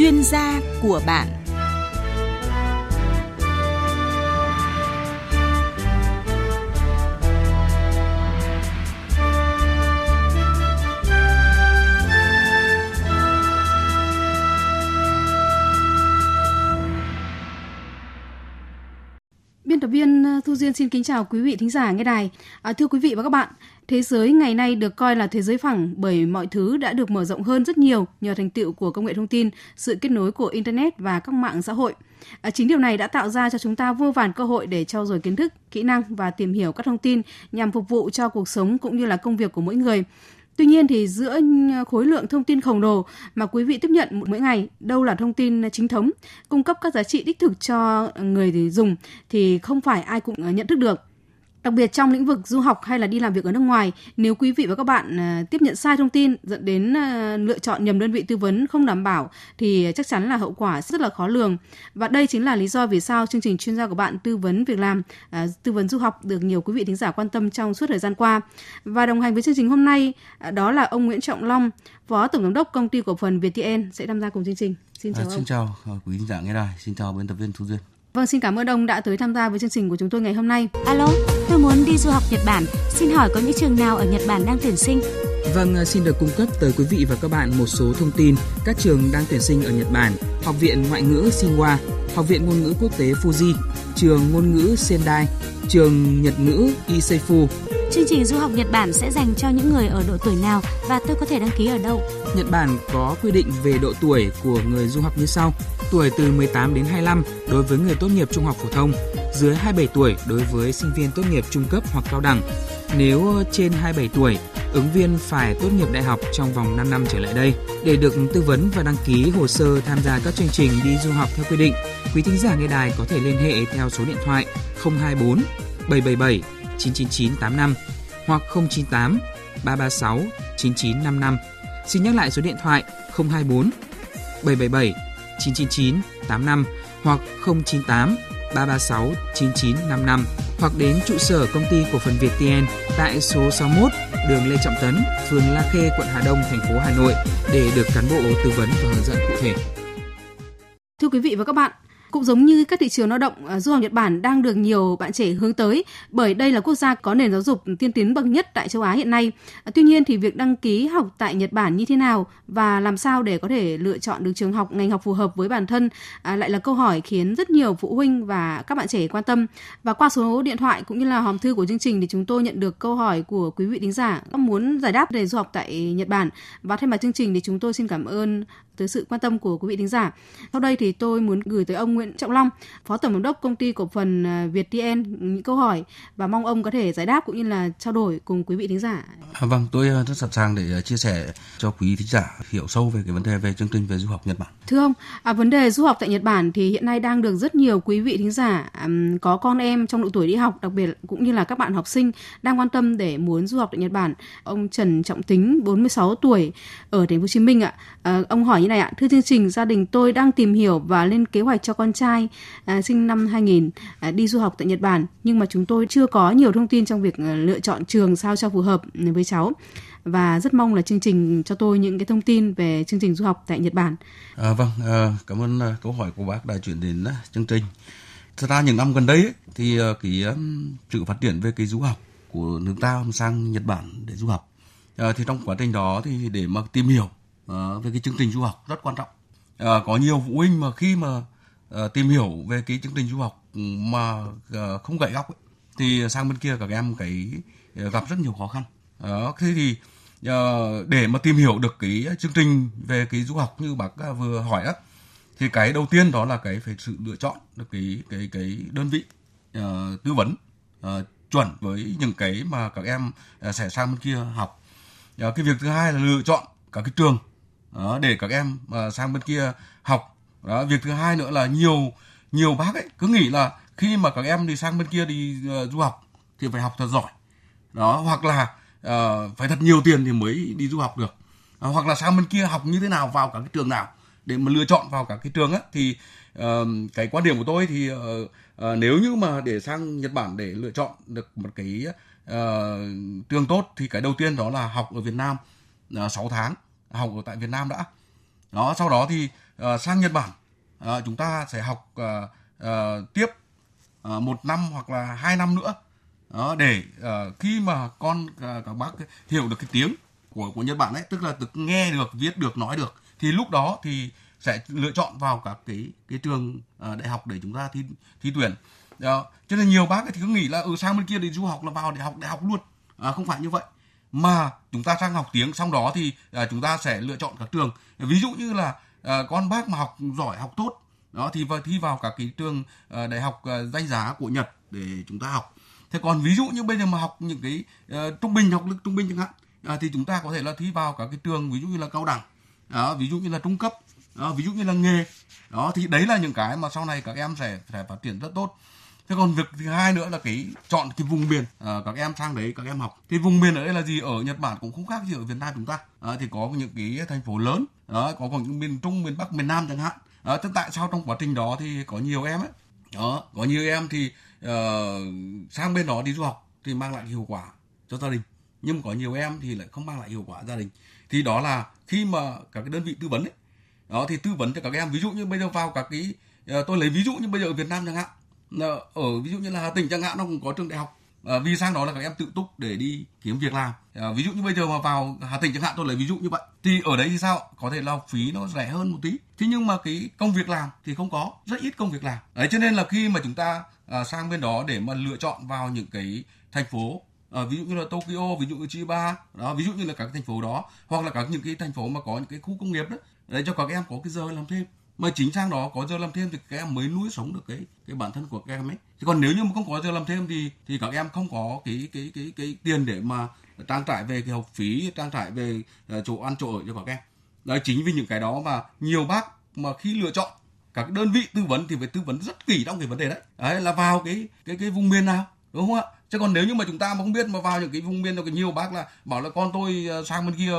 chuyên gia của bạn. Thu Duyên xin kính chào quý vị thính giả nghe đài. À, thưa quý vị và các bạn, thế giới ngày nay được coi là thế giới phẳng bởi mọi thứ đã được mở rộng hơn rất nhiều nhờ thành tựu của công nghệ thông tin, sự kết nối của internet và các mạng xã hội. À, chính điều này đã tạo ra cho chúng ta vô vàn cơ hội để trau dồi kiến thức, kỹ năng và tìm hiểu các thông tin nhằm phục vụ cho cuộc sống cũng như là công việc của mỗi người. Tuy nhiên thì giữa ừ, khối lượng thông tin khổng lồ mà quý vị tiếp nhận mỗi ngày, đâu là thông tin chính thống, cung cấp các giá trị đích thực cho người dùng thì không phải ai cũng ờ, nhận thức được. Đặc biệt trong lĩnh vực du học hay là đi làm việc ở nước ngoài, nếu quý vị và các bạn à, tiếp nhận sai thông tin dẫn đến à, lựa chọn nhầm đơn vị tư vấn không đảm bảo thì chắc chắn là hậu quả rất là khó lường. Và đây chính là lý do vì sao chương trình chuyên gia của bạn tư vấn việc làm, à, tư vấn du học được nhiều quý vị thính giả quan tâm trong suốt thời gian qua. Và đồng hành với chương trình hôm nay đó là ông Nguyễn Trọng Long, Phó Tổng giám đốc công ty cổ phần ViettVN sẽ tham gia cùng chương trình. Xin chào à, ông. Xin chào quý thính giả nghe đài, xin chào biên tập viên Thu Duyên. Vâng, xin cảm ơn ông đã tới tham gia với chương trình của chúng tôi ngày hôm nay. Alo, tôi muốn đi du học Nhật Bản. Xin hỏi có những trường nào ở Nhật Bản đang tuyển sinh? Vâng, à, xin được cung cấp tới quý vị và các bạn một số thông tin các trường đang tuyển sinh ở Nhật Bản. Học viện Ngoại ngữ Shinwa, Học viện Ngôn ngữ Quốc tế Fuji, Trường Ngôn ngữ Sendai, Trường Nhật ngữ Iseifu, Chương trình du học Nhật Bản sẽ dành cho những người ở độ tuổi nào và tôi có thể đăng ký ở đâu? Nhật Bản có quy định về độ tuổi của người du học như sau. Tuổi từ 18 đến 25 đối với người tốt nghiệp trung học phổ thông, dưới 27 tuổi đối với sinh viên tốt nghiệp trung cấp hoặc cao đẳng. Nếu ờ, trên 27 tuổi, ứng viên phải tốt nghiệp đại học trong vòng 5 năm trở lại đây. Để được tư vấn và đăng ký hồ sơ tham gia các chương trình đi du học theo quy định, quý thính giả nghe đài có thể liên hệ theo số điện thoại 024 777 99985 hoặc 098 336 9955. Xin nhắc lại số điện thoại 024 777 999 85 hoặc 098 336 9955 hoặc đến trụ sở công ty cổ phần Việt TN tại số 61 đường Lê Trọng Tấn, phường La Khê, quận Hà Đông, thành phố Hà Nội để được cán bộ tư vấn và hướng dẫn cụ thể. Thưa quý vị và các bạn, cũng giống như các thị trường lao động, à, du học Nhật Bản đang được nhiều bạn trẻ hướng tới bởi đây là quốc gia có nền giáo dục tiên tiến bậc nhất tại châu Á hiện nay. À, tuy nhiên thì việc đăng ký học tại Nhật Bản như thế nào và làm sao để có thể lựa chọn được trường học ngành học phù hợp với bản thân à, lại là câu hỏi khiến rất nhiều phụ huynh và các bạn trẻ quan tâm. Và qua số điện thoại cũng như là hòm thư của chương trình thì chúng tôi nhận được câu hỏi của quý vị thính giả muốn giải đáp về du học tại Nhật Bản và thay mặt chương trình thì chúng tôi xin cảm ơn tới sự quan tâm của quý vị thính giả. Sau đây thì tôi muốn gửi tới ông Nguyễn Trọng Long, Phó Tổng giám đốc công ty cổ phần à, ViettVN những câu hỏi và mong ông có thể giải đáp cũng như là trao đổi cùng quý vị thính giả. À, vâng, tôi à, rất sẵn sàng để à, chia sẻ cho quý thính giả hiểu sâu về cái vấn đề về chương trình về du học Nhật Bản. Thưa ông, à, vấn đề du học tại Nhật Bản thì hiện nay đang được rất nhiều quý vị thính giả um, có con em trong độ tuổi đi học, đặc biệt cũng như là các bạn học sinh đang quan tâm để muốn du học tại Nhật Bản. Ông Trần Trọng Tính, 46 tuổi ở thành phố Hồ Chí Minh ạ. À, ông hỏi như này ạ, thưa chương trình, gia đình tôi đang tìm hiểu và lên kế hoạch cho con trai à, sinh năm 2000 à, đi du học tại Nhật Bản, nhưng mà chúng tôi chưa có nhiều thông tin trong việc à, lựa chọn trường sao cho phù hợp ừ, với cháu và rất mong là chương trình cho tôi những cái thông tin về chương trình du học tại Nhật Bản. À, vâng, à, cảm ơn à, câu hỏi của bác đã chuyển đến à, chương trình. Thật ra những năm gần đây ấy, thì à, cái à, sự phát triển về cái du học của nước ta sang Nhật Bản để du học à, thì trong quá trình đó thì để mà tìm hiểu uh, về cái chương trình du học rất quan trọng. Uh, có nhiều phụ huynh mà khi mà uh, tìm hiểu về cái chương trình du học mà uh, không gậy góc ấy, thì sang bên kia các em cái uh, gặp rất nhiều khó khăn. Đó thế thì uh, để mà tìm hiểu được cái chương trình về cái du học như bác vừa hỏi á thì cái đầu tiên đó là cái phải sự lựa chọn được cái cái cái đơn vị uh, tư vấn uh, chuẩn với những cái mà các em uh, sẽ sang bên kia học. Uh, cái việc thứ hai là lựa chọn các cái trường đó, để các em uh, sang bên kia học. Đó, việc thứ hai nữa là nhiều nhiều bác ấy cứ nghĩ là khi mà các em đi sang bên kia đi uh, du học thì phải học thật giỏi. Đó hoặc là uh, phải thật nhiều tiền thì mới đi du học được. Uh, hoặc là sang bên kia học như thế nào vào các cái trường nào để mà lựa chọn vào các cái trường á thì uh, cái quan điểm của tôi thì uh, uh, nếu như mà để sang Nhật Bản để lựa chọn được một cái uh, trường tốt thì cái đầu tiên đó là học ở Việt Nam uh, 6 tháng học ở tại Việt Nam đã. Đó sau đó thì uh, sang Nhật Bản. Uh, chúng ta sẽ học uh, uh, tiếp uh, một năm hoặc là hai năm nữa. Đó để uh, khi mà con uh, các bác hiểu được cái tiếng của của Nhật Bản ấy tức là được nghe được viết được nói được thì lúc đó thì sẽ lựa chọn vào các cái cái trường uh, đại học để chúng ta thi thi tuyển. Đó. cho nên nhiều bác thì cứ nghĩ là ở ừ, sang bên kia đi du học là vào để học đại học luôn. À, không phải như vậy mà chúng ta sang học tiếng xong đó thì à, chúng ta sẽ lựa chọn các trường. Ví dụ như là à, con bác mà học giỏi học tốt đó thì vào thi vào các cái trường à, đại học à, danh giá của Nhật để chúng ta học. Thế còn ví dụ như bây giờ mà học những cái à, trung bình học lực trung bình chẳng hạn à, thì chúng ta có thể là thi vào các cái trường ví dụ như là cao đẳng đó, ví dụ như là trung cấp đó, ví dụ như là nghề. Đó thì đấy là những cái mà sau này các em sẽ sẽ phát triển rất tốt thế còn việc thứ hai nữa là cái chọn cái vùng miền à, các em sang đấy các em học. Cái vùng miền ở đây là gì? Ở nhật bản cũng không khác gì ở việt nam chúng ta. À, thì có những cái thành phố lớn. Đó có còn những miền trung miền bắc miền nam chẳng hạn. À, thế tại sao trong quá trình đó thì có nhiều em ấy? Đó có nhiều em thì uh, sang bên đó đi du học thì mang lại hiệu quả cho gia đình. Nhưng có nhiều em thì lại không mang lại hiệu quả gia đình. Thì đó là khi mà các cái đơn vị tư vấn ấy. Đó thì tư vấn cho các em. Ví dụ như bây giờ vào các cái uh, tôi lấy ví dụ như bây giờ ở Việt Nam chẳng hạn. Ờ, ở ví dụ như là Hà Tĩnh chẳng hạn nó cũng có trường đại học. À, vì sang đó là các em tự túc để đi kiếm việc làm. À, ví dụ như bây giờ mà vào Hà Tĩnh chẳng hạn tôi lấy ví dụ như vậy thì ở đấy thì sao? Có thể là phí nó rẻ hơn một tí. Thế nhưng mà cái công việc làm thì không có rất ít công việc làm. Đấy cho nên là khi mà chúng ta à, sang bên đó để mà lựa chọn vào những cái thành phố à, ví dụ như là Tokyo ví dụ như Chiba đó ví dụ như là các thành phố đó hoặc là các những cái thành phố mà có những cái khu công nghiệp đó để cho các em có cái giờ làm thêm mà chính sang đó có giờ làm thêm thì các em mới nuôi sống được cái cái bản thân của các em ấy. Chứ còn nếu như mà không có giờ làm thêm thì thì các em không có cái cái cái cái tiền để mà trang trải về cái học phí trang trải về uh, chỗ ăn chỗ ở cho các em. Đấy chính vì những cái đó mà nhiều bác mà khi lựa chọn các đơn vị tư vấn thì phải tư vấn rất kỹ trong cái vấn đề đấy. Đấy là vào cái cái cái vùng miền nào đúng không ạ? Chứ còn nếu như mà chúng ta mà không biết mà vào những cái vùng miền thì nhiều bác là bảo là con tôi ờ, sang bên kia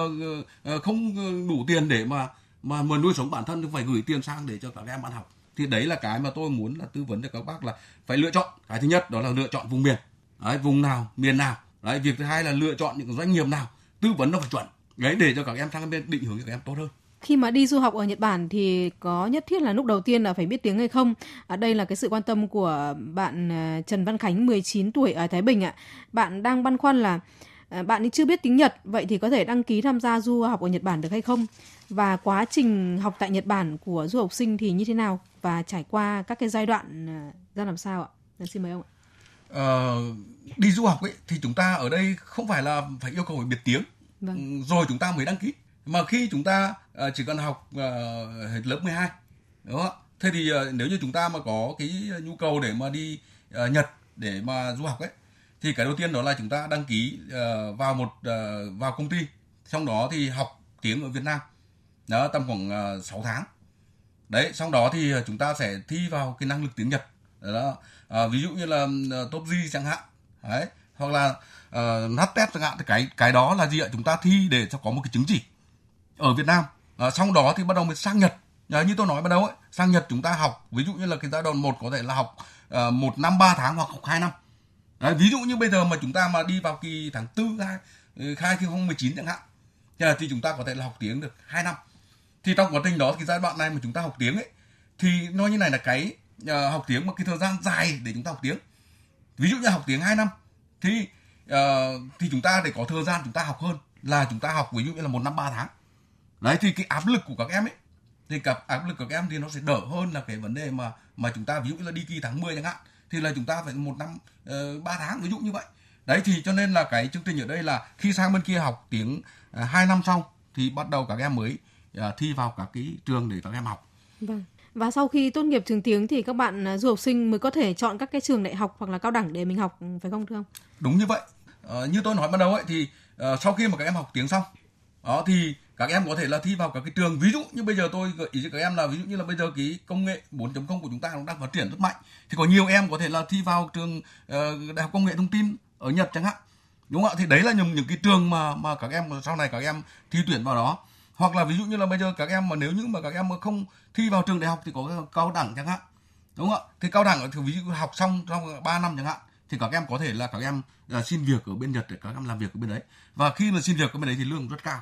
ờ, không đủ tiền để mà mà mà nuôi sống bản thân thì phải gửi tiền sang để cho các em ăn học. Thì đấy là cái mà tôi muốn là tư vấn cho các bác là phải lựa chọn. Cái thứ nhất đó là lựa chọn vùng miền. Đấy, vùng nào miền nào. Đấy việc thứ hai là lựa chọn những doanh nghiệp nào. Tư vấn nó phải chuẩn. Đấy để cho các em sang bên định hướng cho các em tốt hơn. Khi mà đi du học ở Nhật Bản thì có nhất thiết là lúc đầu tiên là phải biết tiếng hay không? Ở đây là cái sự quan tâm của bạn à, Trần Văn Khánh 19 tuổi ở Thái Bình ạ. Bạn đang băn khoăn là bạn ấy chưa biết tiếng Nhật vậy thì có thể đăng ký tham gia du học ở Nhật Bản được hay không? và quá trình học tại Nhật Bản của du học sinh thì như thế nào và trải qua các cái giai đoạn à, ra làm sao ạ? Xin mời ông ạ. Ờ, đi du học ấy thì chúng ta ở đây không phải là phải yêu cầu phải biết tiếng vâng. Ừ, rồi chúng ta mới đăng ký mà khi chúng ta uh, chỉ cần học lớp 12 đúng không thế thì nếu như chúng ta mà có cái nhu cầu để mà đi Nhật để mà du học ấy thì cái đầu tiên đó là chúng ta đăng ký uh, vào một uh, vào công ty. Trong đó thì học tiếng ở Việt Nam. Đó tầm khoảng ờ, uh, 6 tháng. Đấy sau đó thì chúng ta sẽ thi vào cái năng lực tiếng Nhật. Đó à, ví dụ như là uh, top G chẳng hạn. Đấy hoặc là uh, NATES chẳng hạn. Thì cái cái đó là gì ạ? Chúng ta thi để cho có một cái chứng chỉ ở Việt Nam. À, sau đó thì bắt đầu mới sang Nhật. À, như tôi nói ban đầu ấy sang Nhật chúng ta học ví dụ như là cái giai đoạn một có thể là học uh, một năm ba tháng hoặc học hai năm. Đấy, ví dụ như bây giờ mà chúng ta mà đi vào kỳ tháng tư hai ừ, khai khi không mười chín chẳng hạn thì chúng ta có thể là học tiếng được hai năm. Thì trong quá trình đó cái giai đoạn này mà chúng ta học tiếng ấy thì nó như này là cái uh, học tiếng một cái thời gian dài để chúng ta học tiếng. Ví dụ như học tiếng 2 năm thì uh, thì chúng ta để có thời gian chúng ta học hơn là chúng ta học ví dụ như là một năm ba tháng. Đấy thì cái áp lực của các em ấy thì cặp áp lực của các em thì nó sẽ đỡ hơn là cái vấn đề mà mà chúng ta ví dụ như là đi kỳ tháng 10 chẳng hạn thì là chúng ta phải một năm uh, 3 tháng ví dụ như vậy đấy thì cho nên là cái chương trình ở đây là khi sang bên kia học tiếng uh, 2 năm xong thì bắt đầu các em mới À, thi vào các cái trường để các em học. Vâng. Và sau khi tốt nghiệp trường tiếng thì các bạn du học sinh mới có thể chọn các cái trường đại học hoặc là cao đẳng để mình học phải không thưa ông? Đúng như vậy. À, như tôi nói ban đầu ấy thì uh, sau khi mà các em học tiếng xong đó thì các em có thể là thi vào các cái trường. Ví dụ như bây giờ tôi gợi ý cho các em là ví dụ như là bây giờ cái công nghệ 4.0 của chúng ta nó đang phát triển rất mạnh. Thì có nhiều em có thể là thi vào trường uh, đại học công nghệ thông tin ở Nhật chẳng hạn. Đúng không ạ? Thì đấy là những những cái trường mà mà các em sau này các em thi tuyển vào đó. Hoặc là ví dụ như là bây giờ các em mà nếu như mà các em mà không thi vào trường đại học thì có cao đẳng chẳng hạn. Đúng không ạ? Thì cao đẳng thì ví dụ học xong trong 3 năm chẳng hạn thì các em có thể là các em là xin việc ở bên Nhật để các em làm việc ở bên đấy. Và khi mà xin việc ở bên đấy thì lương rất cao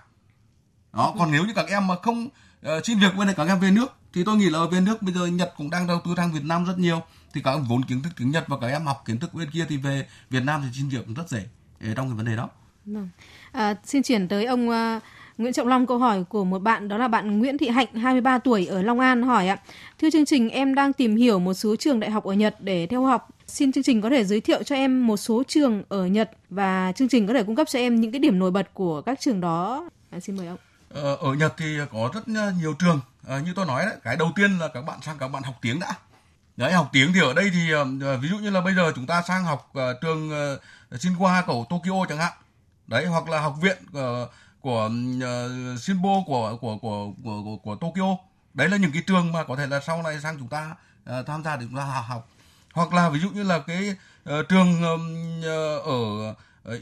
đó còn nếu như các em mà không uh, xin việc bên này các em về nước thì tôi nghĩ là ở bên nước bây giờ Nhật cũng đang đầu tư sang Việt Nam rất nhiều thì các em vốn kiến thức tiếng Nhật và các em học kiến thức bên kia thì về Việt Nam thì xin việc cũng rất dễ ờ, trong cái vấn đề đó. Vâng. À, xin chuyển tới ông uh, Nguyễn Trọng Long câu hỏi của một bạn đó là bạn Nguyễn Thị Hạnh 23 tuổi ở Long An hỏi ạ. Thưa chương trình em đang tìm hiểu một số trường đại học ở Nhật để theo học. Xin chương trình có thể giới thiệu cho em một số trường ở Nhật và chương trình có thể cung cấp cho em những cái điểm nổi bật của các trường đó. À, xin mời ông. Ờ, ở Nhật thì có rất nhiều trường. À, như tôi nói đấy, cái đầu tiên là các bạn sang các bạn học tiếng đã. Đấy, học tiếng thì ở đây thì ờ, ví dụ như là bây giờ chúng ta sang học uh, trường uh, Shinhwa của Tokyo chẳng hạn. Đấy, hoặc là học viện uh, của uh, Shinbo của của, của của của của Tokyo đấy là những cái trường mà có thể là sau này sang chúng ta uh, tham gia để chúng ta học hoặc là ví dụ như là cái uh, trường uh, ở uh,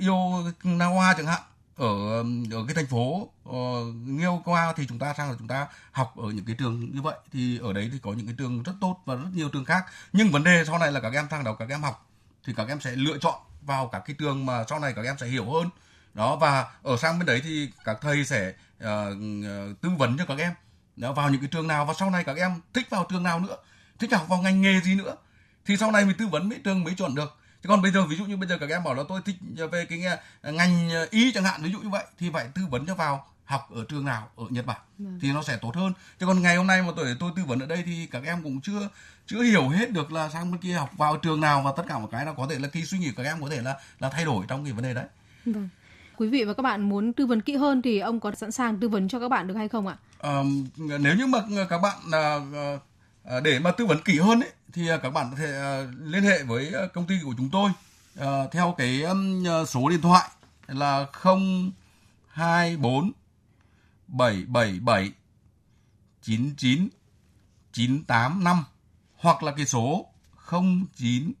Ionawa chẳng hạn ở ở cái thành phố ờ, uh, qua thì chúng ta sang là chúng ta học ở những cái trường như vậy. Thì ở đấy thì có những cái trường rất tốt và rất nhiều trường khác. Nhưng vấn đề sau này là các em sang đó các em học thì các em sẽ lựa chọn vào các cái trường mà sau này các em sẽ hiểu hơn. Đó và ở sang bên đấy thì các thầy sẽ uh, tư vấn cho các em. Đó, vào những cái trường nào và sau này các em thích vào trường nào nữa thích học vào ngành nghề gì nữa thì sau này mình tư vấn mấy trường mới chọn được chứ còn bây giờ ví dụ như bây giờ các em bảo là tôi thích về cái ngành y chẳng hạn ví dụ như vậy thì phải tư vấn cho vào học ở trường nào ở Nhật Bản ừ. thì nó sẽ tốt hơn chứ còn ngày hôm nay mà tôi tôi tư vấn ở đây thì các em cũng chưa chưa hiểu hết được là sang bên kia học vào trường nào và tất cả một cái nó có thể là cái suy nghĩ các em có thể là là thay đổi trong cái vấn đề đấy. Vâng quý vị và các bạn muốn tư vấn kỹ hơn thì ông có sẵn sàng tư vấn cho các bạn được hay không ạ? À, nếu như mà các bạn à, để mà tư vấn kỹ hơn ấy, thì à, các bạn có thể à, liên hệ với à, công ty của chúng tôi theo cái số điện thoại là 024 777 99 985 hoặc là cái số 09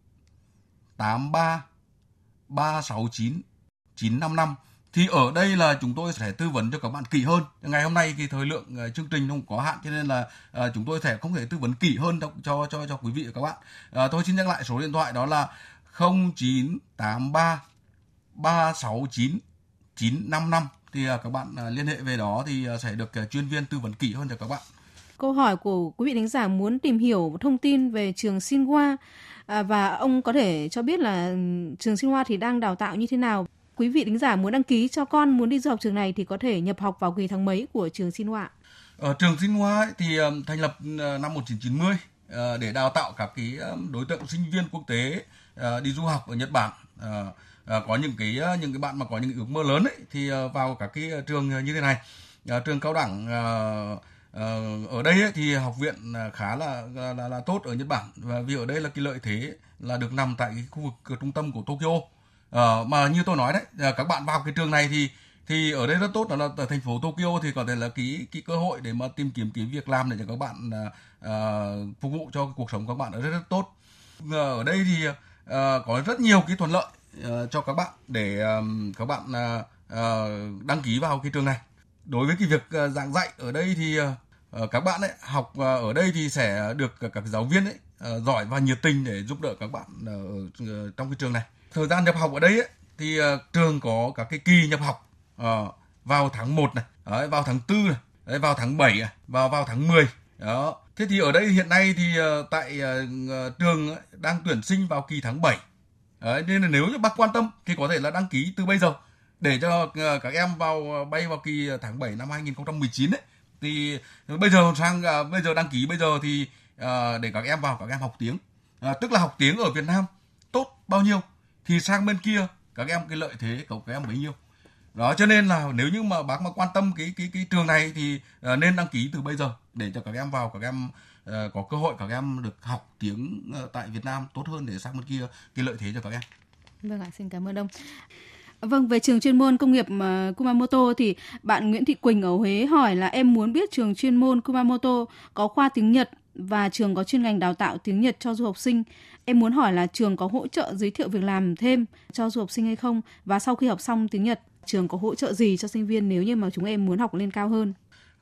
83 369 955 thì ở đây là chúng tôi sẽ tư vấn cho các bạn kỹ hơn. Ngày hôm nay thì thời lượng uh, chương trình không có hạn cho nên là uh, chúng tôi sẽ không thể tư vấn kỹ hơn cho cho cho, cho quý vị và các bạn. Uh, tôi xin nhắc lại số điện thoại đó là 0983 369 955 thì uh, các bạn uh, liên hệ về đó thì uh, sẽ được uh, chuyên viên tư vấn kỹ hơn cho các bạn. Câu hỏi của quý vị đánh giả muốn tìm hiểu thông tin về trường sinh à, và ông có thể cho biết là ừ, trường Sinh Hoa thì đang đào tạo như thế nào? Quý vị thính giả muốn đăng ký cho con muốn đi du học trường này thì có thể nhập học vào kỳ tháng mấy của trường Sinhua? Ở ờ, trường Sinhua thì thành lập ờ, năm 1990 ờ, để đào tạo các cái đối tượng sinh viên quốc tế đi du học ở Nhật Bản. Có những cái những cái bạn mà có những ước mơ lớn ấy thì vào các cái trường như thế này. Trường cao đẳng ở đây ấy, thì học viện khá là, là là là tốt ở Nhật Bản và vì ở đây là cái lợi thế là được nằm tại cái khu vực trung tâm của Tokyo Ờ, mà như tôi nói đấy, ờ, các bạn vào cái trường này thì thì ở đây rất tốt đó là ở thành phố Tokyo thì có thể là cái cái cơ hội để mà tìm kiếm cái việc làm để cho các bạn uh, phục vụ cho cuộc sống của các bạn ở rất rất tốt. Ở đây thì uh, có rất nhiều cái thuận lợi uh, cho các bạn để um, các bạn uh, uh, đăng ký vào cái trường này. Đối với cái việc uh, giảng dạy ở đây thì uh, các bạn ấy học uh, ở đây thì sẽ được các giáo viên ấy uh, giỏi và nhiệt tình để giúp đỡ các bạn ở uh, trong cái trường này thời gian nhập học ở đây ấy, thì uh, trường có các cái kỳ nhập học uh, vào tháng 1 này, đấy, vào tháng 4 này, đấy, vào tháng 7 này, vào vào tháng 10. Đó. Thế thì ở đây hiện nay thì uh, tại uh, trường ấy, đang tuyển sinh vào kỳ tháng 7. Đấy, nên là nếu như bác quan tâm thì có thể là đăng ký từ bây giờ để cho uh, các em vào bay vào kỳ tháng 7 năm 2019 ấy thì bây giờ sang uh, bây giờ đăng ký bây giờ thì uh, để các em vào các em học tiếng uh, tức là học tiếng ở Việt Nam tốt bao nhiêu thì sang bên kia các em cái lợi thế của các em bấy nhiêu đó cho nên là nếu như mà bác mà quan tâm cái cái cái trường này thì uh, nên đăng ký từ bây giờ để cho các em vào các em uh, có cơ hội các em được học tiếng uh, tại Việt Nam tốt hơn để sang bên kia cái lợi thế cho các em. Vâng ạ, xin cảm ơn ông. Vâng, về trường chuyên môn công nghiệp Kumamoto thì bạn Nguyễn Thị Quỳnh ở Huế hỏi là em muốn biết trường chuyên môn Kumamoto có khoa tiếng Nhật và trường có chuyên ngành đào tạo tiếng Nhật cho du học sinh. Em muốn hỏi là trường có hỗ trợ giới thiệu việc làm thêm cho du học sinh hay không? Và sau khi học xong tiếng Nhật, trường có hỗ trợ gì cho sinh viên nếu như mà chúng em muốn học lên cao hơn?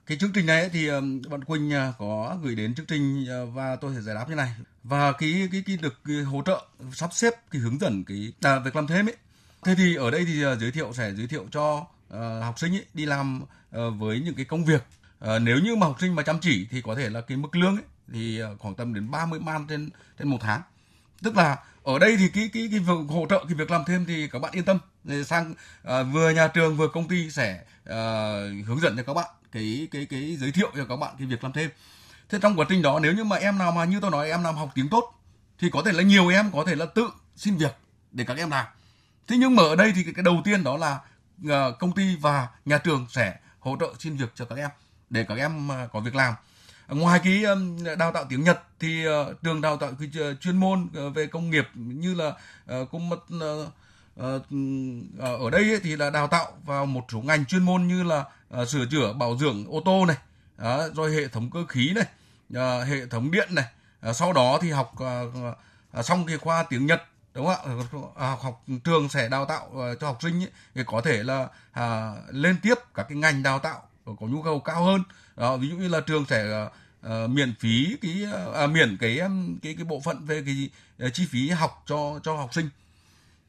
Cái chương trình này thì bạn Quỳnh à, có gửi đến chương trình à, và tôi sẽ giải đáp như này. Và cái cái cái được cái hỗ trợ sắp xếp cái hướng dẫn cái à, việc làm thêm ấy. Thế thì ở đây thì à, giới thiệu sẽ giới thiệu cho uh, học sinh ấy, đi làm uh, với những cái công việc uh, nếu như mà học sinh mà chăm chỉ thì có thể là cái mức lương ấy, thì ờ, khoảng tầm đến 30 man trên trên một tháng. Tức là ở đây thì cái cái cái việc hỗ trợ cái việc làm thêm thì các bạn yên tâm. Ờ, sang uh, vừa nhà trường vừa công ty sẽ uh, hướng dẫn cho các bạn cái cái cái giới thiệu cho các bạn cái việc làm thêm. Thế trong quá trình đó nếu như mà em nào mà như tôi nói em nào học tiếng tốt thì có thể là nhiều em có thể là tự xin việc để các em làm. Thế nhưng mà ở đây thì cái đầu tiên đó là uh, công ty và nhà trường sẽ hỗ trợ xin việc cho các em để các em uh, có việc làm ngoài cái đào tạo tiếng Nhật thì ờ, trường đào tạo cái ờ, chuyên môn ờ, về công nghiệp như là công mất ở đây ấy, thì là đào tạo vào một số ngành chuyên môn như là sửa chữa bảo dưỡng ô tô này rồi hệ thống cơ khí này hệ thống điện này sau đó thì học xong cái khoa tiếng Nhật đúng không ạ? Học, ừ, trường sẽ đào tạo cho học sinh ấy, thì có thể là à, lên tiếp các cái ngành đào tạo có nhu cầu cao hơn đó, ví dụ như là trường sẽ uh, miễn phí cái uh, miễn cái cái cái bộ phận về cái uh, chi phí học cho cho học sinh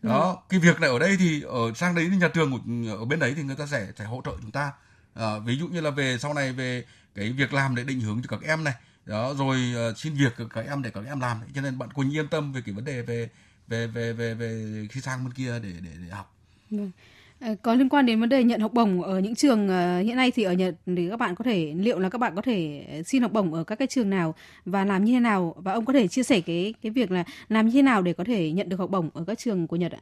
đó ừ. cái việc này ở đây thì ở sang đấy thì nhà trường của, ở bên đấy thì người ta sẽ sẽ hỗ trợ chúng ta à, ví dụ như là về sau này về cái việc làm để định hướng cho các em này đó rồi uh, xin việc các em để các em làm cho nên bạn Quỳnh yên tâm về cái vấn đề về về về về về khi sang bên kia để để để học. Ừ. Ờ, có liên quan đến vấn đề nhận học bổng ở những trường ờ, hiện nay thì ở Nhật thì các bạn có thể liệu là các bạn có thể xin học bổng ở các cái trường nào và làm như thế nào và ông có thể chia sẻ cái cái việc là làm như thế nào để có thể nhận được học bổng ở các trường của Nhật ạ?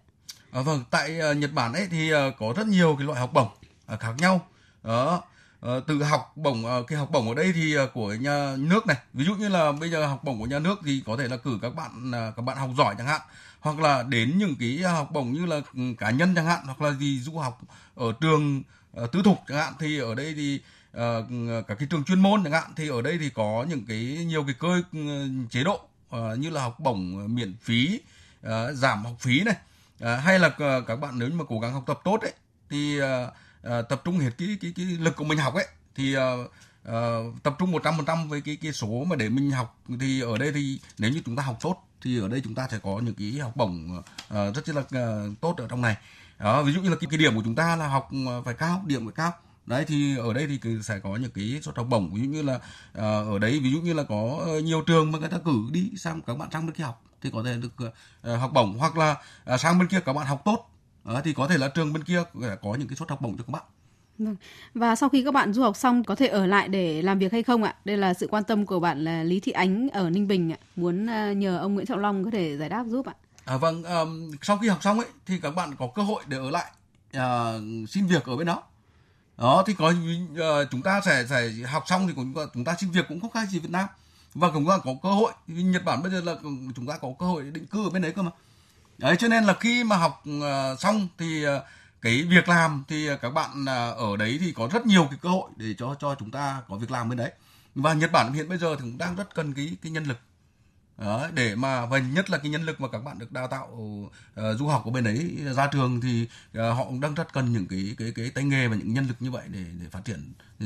À, vâng, tại uh, Nhật Bản ấy thì uh, có rất nhiều cái loại học bổng uh, khác nhau. Đó, uh, từ học bổng uh, cái học bổng ở đây thì uh, của nhà nước này, ví dụ như là bây giờ học bổng của nhà nước thì có thể là cử các bạn uh, các bạn học giỏi chẳng hạn hoặc là đến những cái học bổng như là cá nhân chẳng hạn hoặc là gì du học ở trường uh, tư thục chẳng hạn thì ở đây thì uh, các cái trường chuyên môn chẳng hạn thì ở đây thì có những cái nhiều cái cơ ừ, chế độ uh, như là học bổng miễn phí uh, giảm học phí này uh, hay là uh, các bạn nếu như mà cố gắng học tập tốt ấy thì uh, uh, tập trung hết cái cái cái lực của mình học ấy thì uh, uh, tập trung 100% với cái cái số mà để mình học thì ở đây thì nếu như chúng ta học tốt thì ở đây chúng ta sẽ có những cái học bổng uh, rất là uh, tốt ở trong này. Đó ví dụ như là cái, cái điểm của chúng ta là học phải cao điểm phải cao. Đấy thì ở đây thì sẽ có những cái suất học bổng. Ví dụ như là uh, ở đấy ví dụ như là có nhiều trường mà người ta cử đi sang các bạn sang bên kia học thì có thể được uh, học bổng. Hoặc là uh, sang bên kia các bạn học tốt uh, thì có thể là trường bên kia có những cái suất học bổng cho các bạn. Vâng. Và sau khi các bạn du học xong có thể ở lại để làm việc hay không ạ? Đây là sự quan tâm của bạn là Lý Thị Ánh ở Ninh Bình ạ. Muốn ờ, nhờ ông Nguyễn Trọng Long có thể giải đáp giúp ạ. À, vâng, um, sau khi học xong ấy thì các bạn có cơ hội để ở lại uh, xin việc ở bên đó. Đó thì có uh, chúng ta sẽ sẽ học xong thì cũng chúng ta xin việc cũng không khác gì Việt Nam và cũng có cơ hội. Nhật Bản bây giờ là chúng ta có cơ hội định cư ở bên đấy cơ mà. Đấy cho nên là khi mà học uh, xong thì uh, cái việc làm thì à, các bạn à, ở đấy thì có rất nhiều cái cơ hội để cho cho chúng ta có việc làm bên đấy và Nhật Bản hiện bây giờ thì cũng đang rất cần cái cái nhân lực đó, để mà và nhất là cái nhân lực mà các bạn được đào tạo uh, du học ở bên đấy ra trường thì uh, họ cũng đang rất cần những cái cái cái tay nghề và những nhân lực như vậy để để phát triển ừ,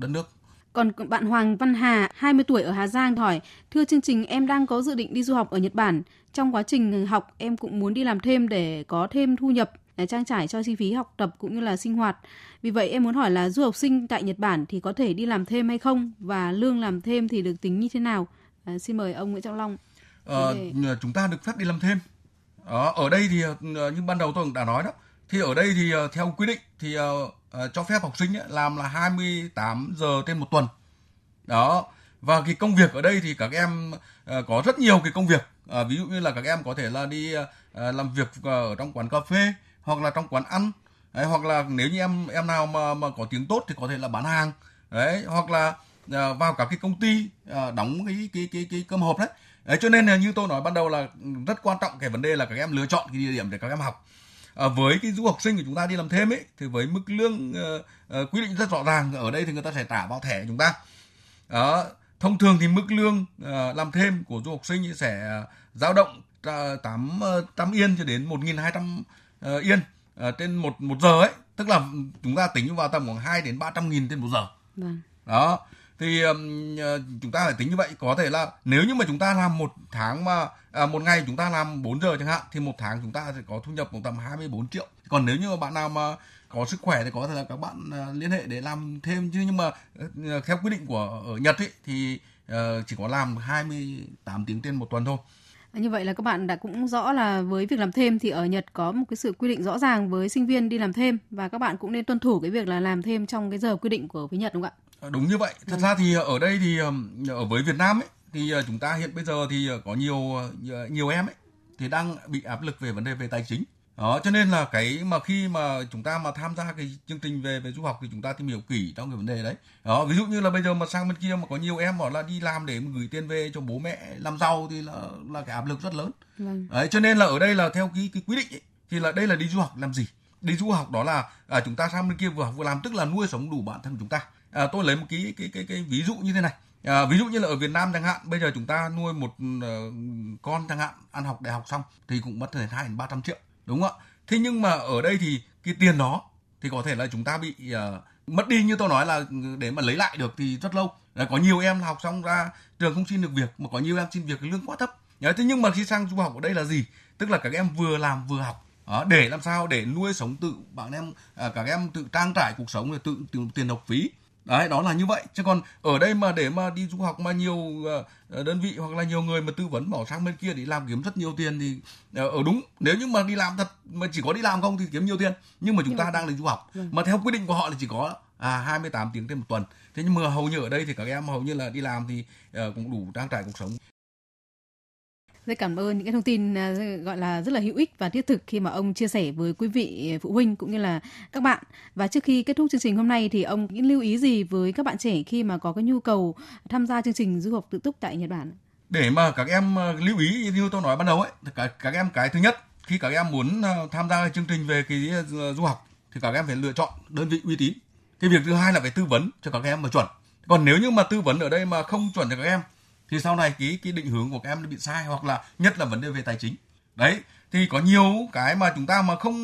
đất nước. Còn bạn Hoàng Văn Hà, 20 tuổi ở Hà Giang hỏi, thưa chương trình em đang có dự định đi du học ở Nhật Bản. Trong quá trình học em cũng muốn đi làm thêm để có thêm thu nhập để trang trải cho chi phí học tập cũng như là sinh hoạt. Vì vậy em muốn hỏi là du học sinh tại Nhật Bản thì có thể đi làm thêm hay không và lương làm thêm thì được tính như thế nào? À, xin mời ông Nguyễn Trọng Long. Ờ, chúng ta được phép đi làm thêm. Đó, ở đây thì ờ, như ban đầu tôi cũng đã nói đó. Thì ở đây thì ờ, theo quy định thì uh, cho phép học sinh ấy, làm là 28 giờ trên một tuần. Đó. Và cái công việc ở đây thì các em Ờ, có rất nhiều cái công việc. à, ví dụ như là các em có thể là đi à, làm việc ở trong quán cà phê hoặc là trong quán ăn. Đấy, hoặc là nếu như em em nào mà mà có tiếng tốt thì có thể là bán hàng. Đấy hoặc là à, vào các cái công ty à, đóng cái cái cái cái cơm hộp đấy. Đấy cho nên là như tôi nói ban đầu là rất quan trọng cái vấn đề là các em lựa chọn cái địa điểm để các em học. À, với cái du học sinh của chúng ta đi làm thêm ấy thì với mức lương uh, uh, quy định rất rõ ràng ở đây thì người ta sẽ trả vào thẻ chúng ta. Đó thông thường thì mức lương uh, làm thêm của du học sinh sẽ dao động tám trăm yên cho đến một nghìn hai trăm uh, yên trên một một giờ ấy. Tức là chúng ta tính vào tầm khoảng 2 đến 300 nghìn trên một giờ. Vâng. đó. Thì chúng ta phải tính như vậy. Có thể là nếu như mà chúng ta làm một tháng mà à, một ngày chúng ta làm 4 giờ chẳng hạn thì một tháng chúng ta sẽ có thu nhập khoảng tầm 24 triệu. Còn nếu như mà bạn nào mà có sức khỏe thì có thể là các bạn uh, liên hệ để làm thêm chứ nhưng mà uh, theo quy định của ở Nhật ấy, thì uh, chỉ có làm 28 tiếng trên một tuần thôi như vậy là các bạn đã cũng rõ là với việc làm thêm thì ở Nhật có một cái sự quy định rõ ràng với sinh viên đi làm thêm và các bạn cũng nên tuân thủ cái việc là làm thêm trong cái giờ quy định của phía Nhật đúng không ạ? Đúng như vậy. Thật ra thì ở đây thì ở với Việt Nam ấy thì chúng ta hiện bây giờ thì có nhiều nhiều em ấy thì đang bị áp lực về vấn đề về tài chính đó cho nên là cái mà khi mà chúng ta mà tham gia cái chương trình về về du học thì chúng ta tìm hiểu kỹ trong cái vấn đề đấy. Đó ví dụ như là bây giờ mà sang bên kia mà có nhiều em bảo là đi làm để gửi tiền về cho bố mẹ làm giàu thì là là cái áp lực rất lớn. Vâng. đấy cho nên là ở đây là theo cái cái quy định ấy, thì là đây là đi du học làm gì? Đi du học đó là à, chúng ta sang bên kia vừa học vừa làm tức là nuôi sống đủ bản thân chúng ta. À, tôi lấy một cái cái cái cái ví dụ như thế này. À, ví dụ như là ở Việt Nam chẳng hạn, bây giờ chúng ta nuôi một uh, con chẳng hạn, ăn học đại học xong thì cũng mất tới hai đến ba trăm triệu đúng không ạ? Thế nhưng mà ở đây thì cái tiền đó thì có thể là chúng ta bị uh, mất đi. Như tôi nói là để mà lấy lại được thì rất lâu. Là có nhiều em học xong ra trường không xin được việc mà có nhiều em xin việc cái lương quá thấp. Thế nhưng mà khi sang du học ở đây là gì? Tức là các em vừa làm vừa học. Đó, để làm sao để nuôi sống tự bạn em à, các em tự trang trải cuộc sống rồi tự, tự tiền học phí đấy đó là như vậy. Chứ còn ở đây mà để mà đi du học mà nhiều uh, đơn vị hoặc là nhiều người mà tư vấn bỏ sang bên kia để làm kiếm rất nhiều tiền thì uh, ở đúng. Nếu như mà đi làm thật mà chỉ có đi làm không thì kiếm nhiều tiền. Nhưng mà chúng ta đang đi du học. Vâng. mà theo quy định của họ là chỉ có à 28 tiếng trên một tuần. Thế nhưng mà hầu như ở đây thì các em hầu như là đi làm thì uh, cũng đủ trang trải cuộc sống rất cảm ơn những cái thông tin à, gọi là rất là hữu ích và thiết thực khi mà ông chia sẻ với quý vị à, phụ huynh cũng như là các bạn. Và trước khi kết thúc chương trình hôm nay thì ông những lưu ý gì với các bạn trẻ khi mà có cái nhu cầu tham gia chương trình du học tự túc tại Nhật Bản? Để mà các em à, lưu ý như tôi nói ban đầu ấy, các, các em cái thứ nhất khi các em muốn tham gia chương trình về cái du học thì các em phải lựa chọn đơn vị uy tín. Cái việc thứ hai là phải tư vấn cho các em mà chuẩn. Còn nếu như mà tư vấn ở đây mà không chuẩn cho các em thì sau này cái cái định hướng của các em nó bị sai hoặc là nhất là vấn đề về tài chính. Đấy thì có nhiều cái mà chúng ta mà không,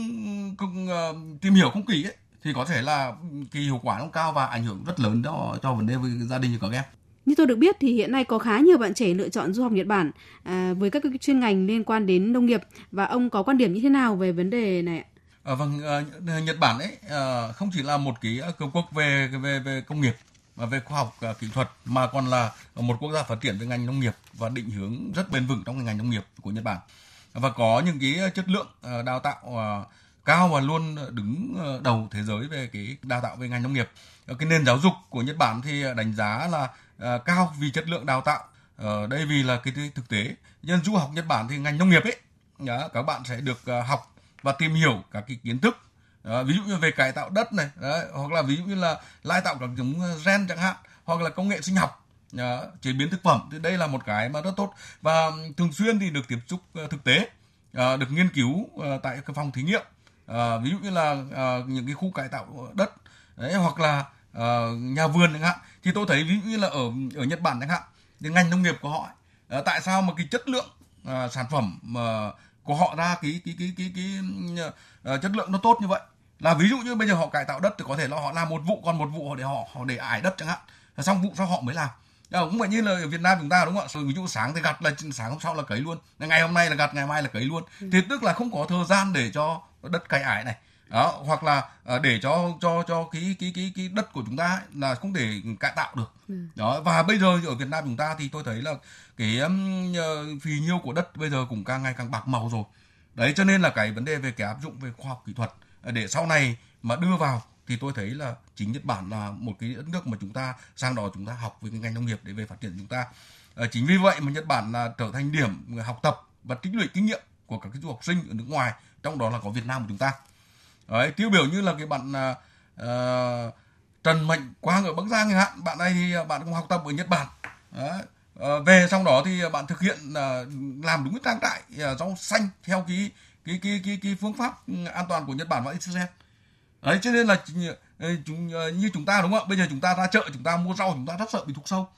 không uh, tìm hiểu không kỹ ấy, thì có thể là cái hiệu quả không cao và ảnh hưởng rất lớn cho cho vấn đề với gia đình của các em. Như tôi được biết thì hiện nay có khá nhiều bạn trẻ lựa chọn du học Nhật Bản à, với các chuyên ngành liên quan đến nông nghiệp. Và ông có quan điểm như thế nào về vấn đề này ạ? À, vâng, uh, Nhật Bản ấy uh, không chỉ là một cái cường quốc về về về công nghiệp À, về khoa học à, kỹ thuật mà còn là một quốc gia phát triển về ngành nông nghiệp và định hướng rất bền vững trong ngành nông nghiệp của Nhật Bản và có những cái chất lượng à, đào tạo cao và luôn đứng đầu thế giới về cái đào tạo về ngành nông nghiệp. Cái nền giáo dục của Nhật Bản thì đánh giá là cao vì chất lượng đào tạo. Ờ, đây vì là cái thực tế. Nhân du học Nhật Bản thì ngành nông nghiệp ấy, các bạn sẽ được học và tìm hiểu các cái kiến thức đó, ví dụ như về cải tạo đất này đấy, hoặc là ví dụ như là lai tạo các giống ờ, gen chẳng hạn hoặc là công nghệ sinh học đó, chế biến thực phẩm thì đây là một cái mà rất tốt. Và thường xuyên thì được tiếp xúc ờ, thực tế ờ, được nghiên cứu tại cái phòng thí nghiệm. Ví dụ như là những cái khu cải tạo đất đấy, hoặc là nhà vườn chẳng hạn. Thì tôi thấy ví dụ như là ở ở Nhật Bản chẳng hạn thì ngành nông nghiệp của họ tại sao mà cái chất lượng sản phẩm mà của họ ra cái cái cái cái cái, cái chất lượng nó tốt như vậy? Là ví dụ như bây giờ họ cải tạo đất thì có thể là họ làm một vụ còn một vụ họ để họ họ để ải đất chẳng hạn. Xong vụ sau họ mới làm. À, cũng vậy như là ở Việt Nam chúng ta đúng không ạ? Ví dụ sáng thì gặt là sáng hôm sau là cấy luôn. Ngày hôm nay là gặt ngày mai là cấy luôn. Ừ. thì tức là không có thời gian để cho đất cày ải này. Đó hoặc là à, để cho cho cho cái cái cái cái đất của chúng ta ấy, là không thể cải tạo được. Ừ. đó và bây giờ ở Việt Nam chúng ta thì tôi thấy là cái um, phì nhiêu của đất bây giờ cũng càng ngày càng bạc màu rồi. Đấy cho nên là cái vấn đề về cái áp dụng về khoa học kỹ thuật để sau này mà đưa vào thì tôi thấy là chính Nhật Bản là một cái đất nước mà chúng ta sang đó chúng ta học về cái ngành nông nghiệp để về phát triển chúng ta à, chính vì vậy mà Nhật Bản là trở thành điểm học tập và tích lũy kinh nghiệm của các cái du học sinh ở nước ngoài trong đó là có Việt Nam của chúng ta đấy tiêu biểu như là cái bạn uh, Trần Mạnh Quang ở Bắc Giang chẳng hạn bạn này thì à, bạn cũng học tập ở Nhật Bản đấy. Uh, về sau đó thì bạn thực hiện uh, làm đúng cái trang trại uh, rau xanh theo cái cái cái cái cái phương pháp an toàn của Nhật Bản và Israel. Đấy cho nên là ờ, chúng ờ, như chúng ta đúng không ạ? Bây giờ chúng ta ra chợ chúng ta mua rau chúng ta rất sợ bị thuốc sâu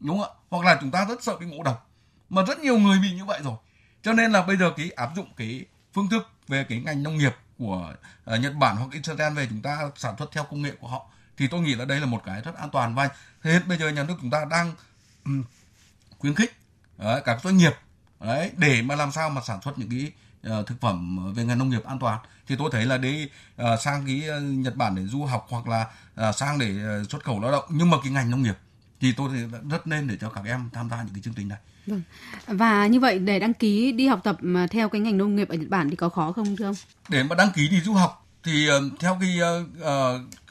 đúng không ạ? Hoặc là chúng ta rất sợ bị ngộ độc. Mà rất nhiều người bị như vậy rồi. Cho nên là bây giờ cái áp dụng cái phương thức về cái ngành nông nghiệp của ờ, Nhật Bản hoặc Israel về chúng ta sản xuất theo công nghệ của họ thì tôi nghĩ là đây là một cái rất an toàn và thế bây giờ nhà nước chúng ta đang ừ, khuyến khích đấy, các doanh nghiệp đấy để mà làm sao mà sản xuất những cái thực phẩm về ngành nông nghiệp an toàn thì tôi thấy là đi uh, sang cái uh, Nhật Bản để du học hoặc là sang để xuất khẩu lao động nhưng mà cái ngành nông nghiệp thì tôi rất nên để cho các em tham gia những cái chương trình này. Vâng. Và như vậy để đăng ký đi học tập theo cái ngành nông nghiệp ở Nhật Bản thì có khó không thưa ông? Để mà đăng ký đi du học thì theo cái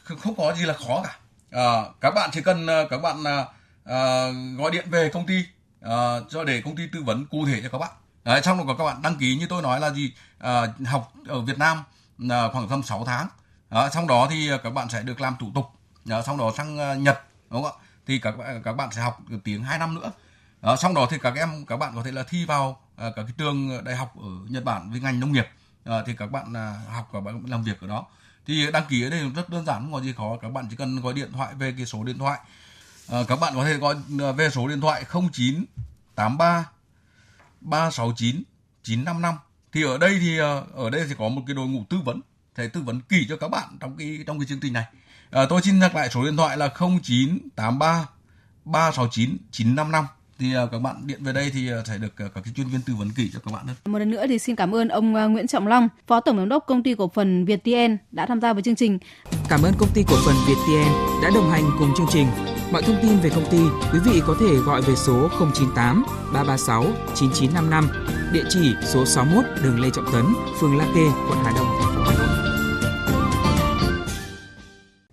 uh, không có gì là khó cả. Uh, các bạn chỉ cần uh, các bạn uh, gọi điện về công ty uh, cho để công ty tư vấn cụ thể cho các bạn. Đấy, xong rồi có các bạn đăng ký như tôi nói là gì à, học ở Việt Nam à, khoảng tầm 6 tháng. à, xong đó thì các bạn sẽ được làm thủ tục. à, xong đó sang ờ, Nhật đúng không ạ? thì các bạn các bạn sẽ học tiếng 2 năm nữa à, xong đó thì các em các bạn có thể là thi vào à, các cái trường đại học ở Nhật Bản với ngành nông nghiệp à, thì các bạn à, học và bạn làm việc ở đó thì đăng ký ở đây rất đơn giản không có gì khó các bạn chỉ cần gọi điện thoại về cái số điện thoại à, các bạn có thể gọi về số điện thoại 0983 369 955 thì ở đây thì ở đây thì có một cái đội ngũ tư vấn sẽ tư vấn kỹ cho các bạn trong cái trong cái chương trình này À, tôi xin nhắc lại số điện thoại là 0983 369 955 thì uh, các bạn điện về đây thì sẽ được các cái chuyên viên tư vấn kỹ cho các bạn hơn. Một lần nữa thì xin cảm ơn ông uh, Nguyễn Trọng Long, Phó Tổng giám đốc công ty cổ phần ViettVN đã tham gia với chương trình. Cảm ơn công ty cổ phần ViettVN đã đồng hành cùng chương trình. Mọi thông tin về công ty, quý vị có thể gọi về số 098 336 9955, địa chỉ số 61 đường Lê Trọng Tấn, phường La Kê, quận Hà Đông, thành phố Hà Nội.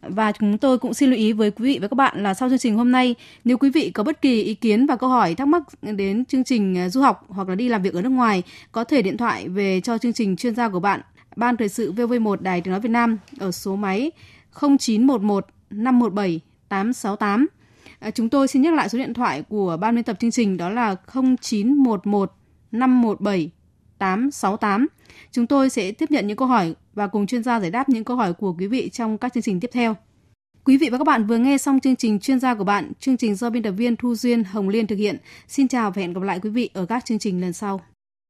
Và chúng tôi cũng xin lưu ý với quý vị và các bạn là sau chương trình hôm nay, nếu quý vị có bất kỳ ý kiến và câu hỏi thắc mắc đến chương trình à, du học hoặc là đi làm việc ở nước ngoài, có thể điện thoại về cho chương trình chuyên gia của bạn, Ban Thời sự VV1 Đài Tiếng Nói Việt Nam ở số máy 0911 517 868. À, chúng tôi xin nhắc lại số điện thoại của ban biên tập chương trình đó là 0911 517 868. Chúng tôi sẽ tiếp nhận những câu hỏi và cùng chuyên gia giải đáp những câu hỏi của quý vị trong các chương trình tiếp theo. Quý vị và các bạn vừa nghe xong chương trình chuyên gia của bạn, chương trình do biên tập viên Thu Duyên Hồng Liên thực hiện. Xin chào và hẹn gặp lại quý vị ở các chương trình lần sau.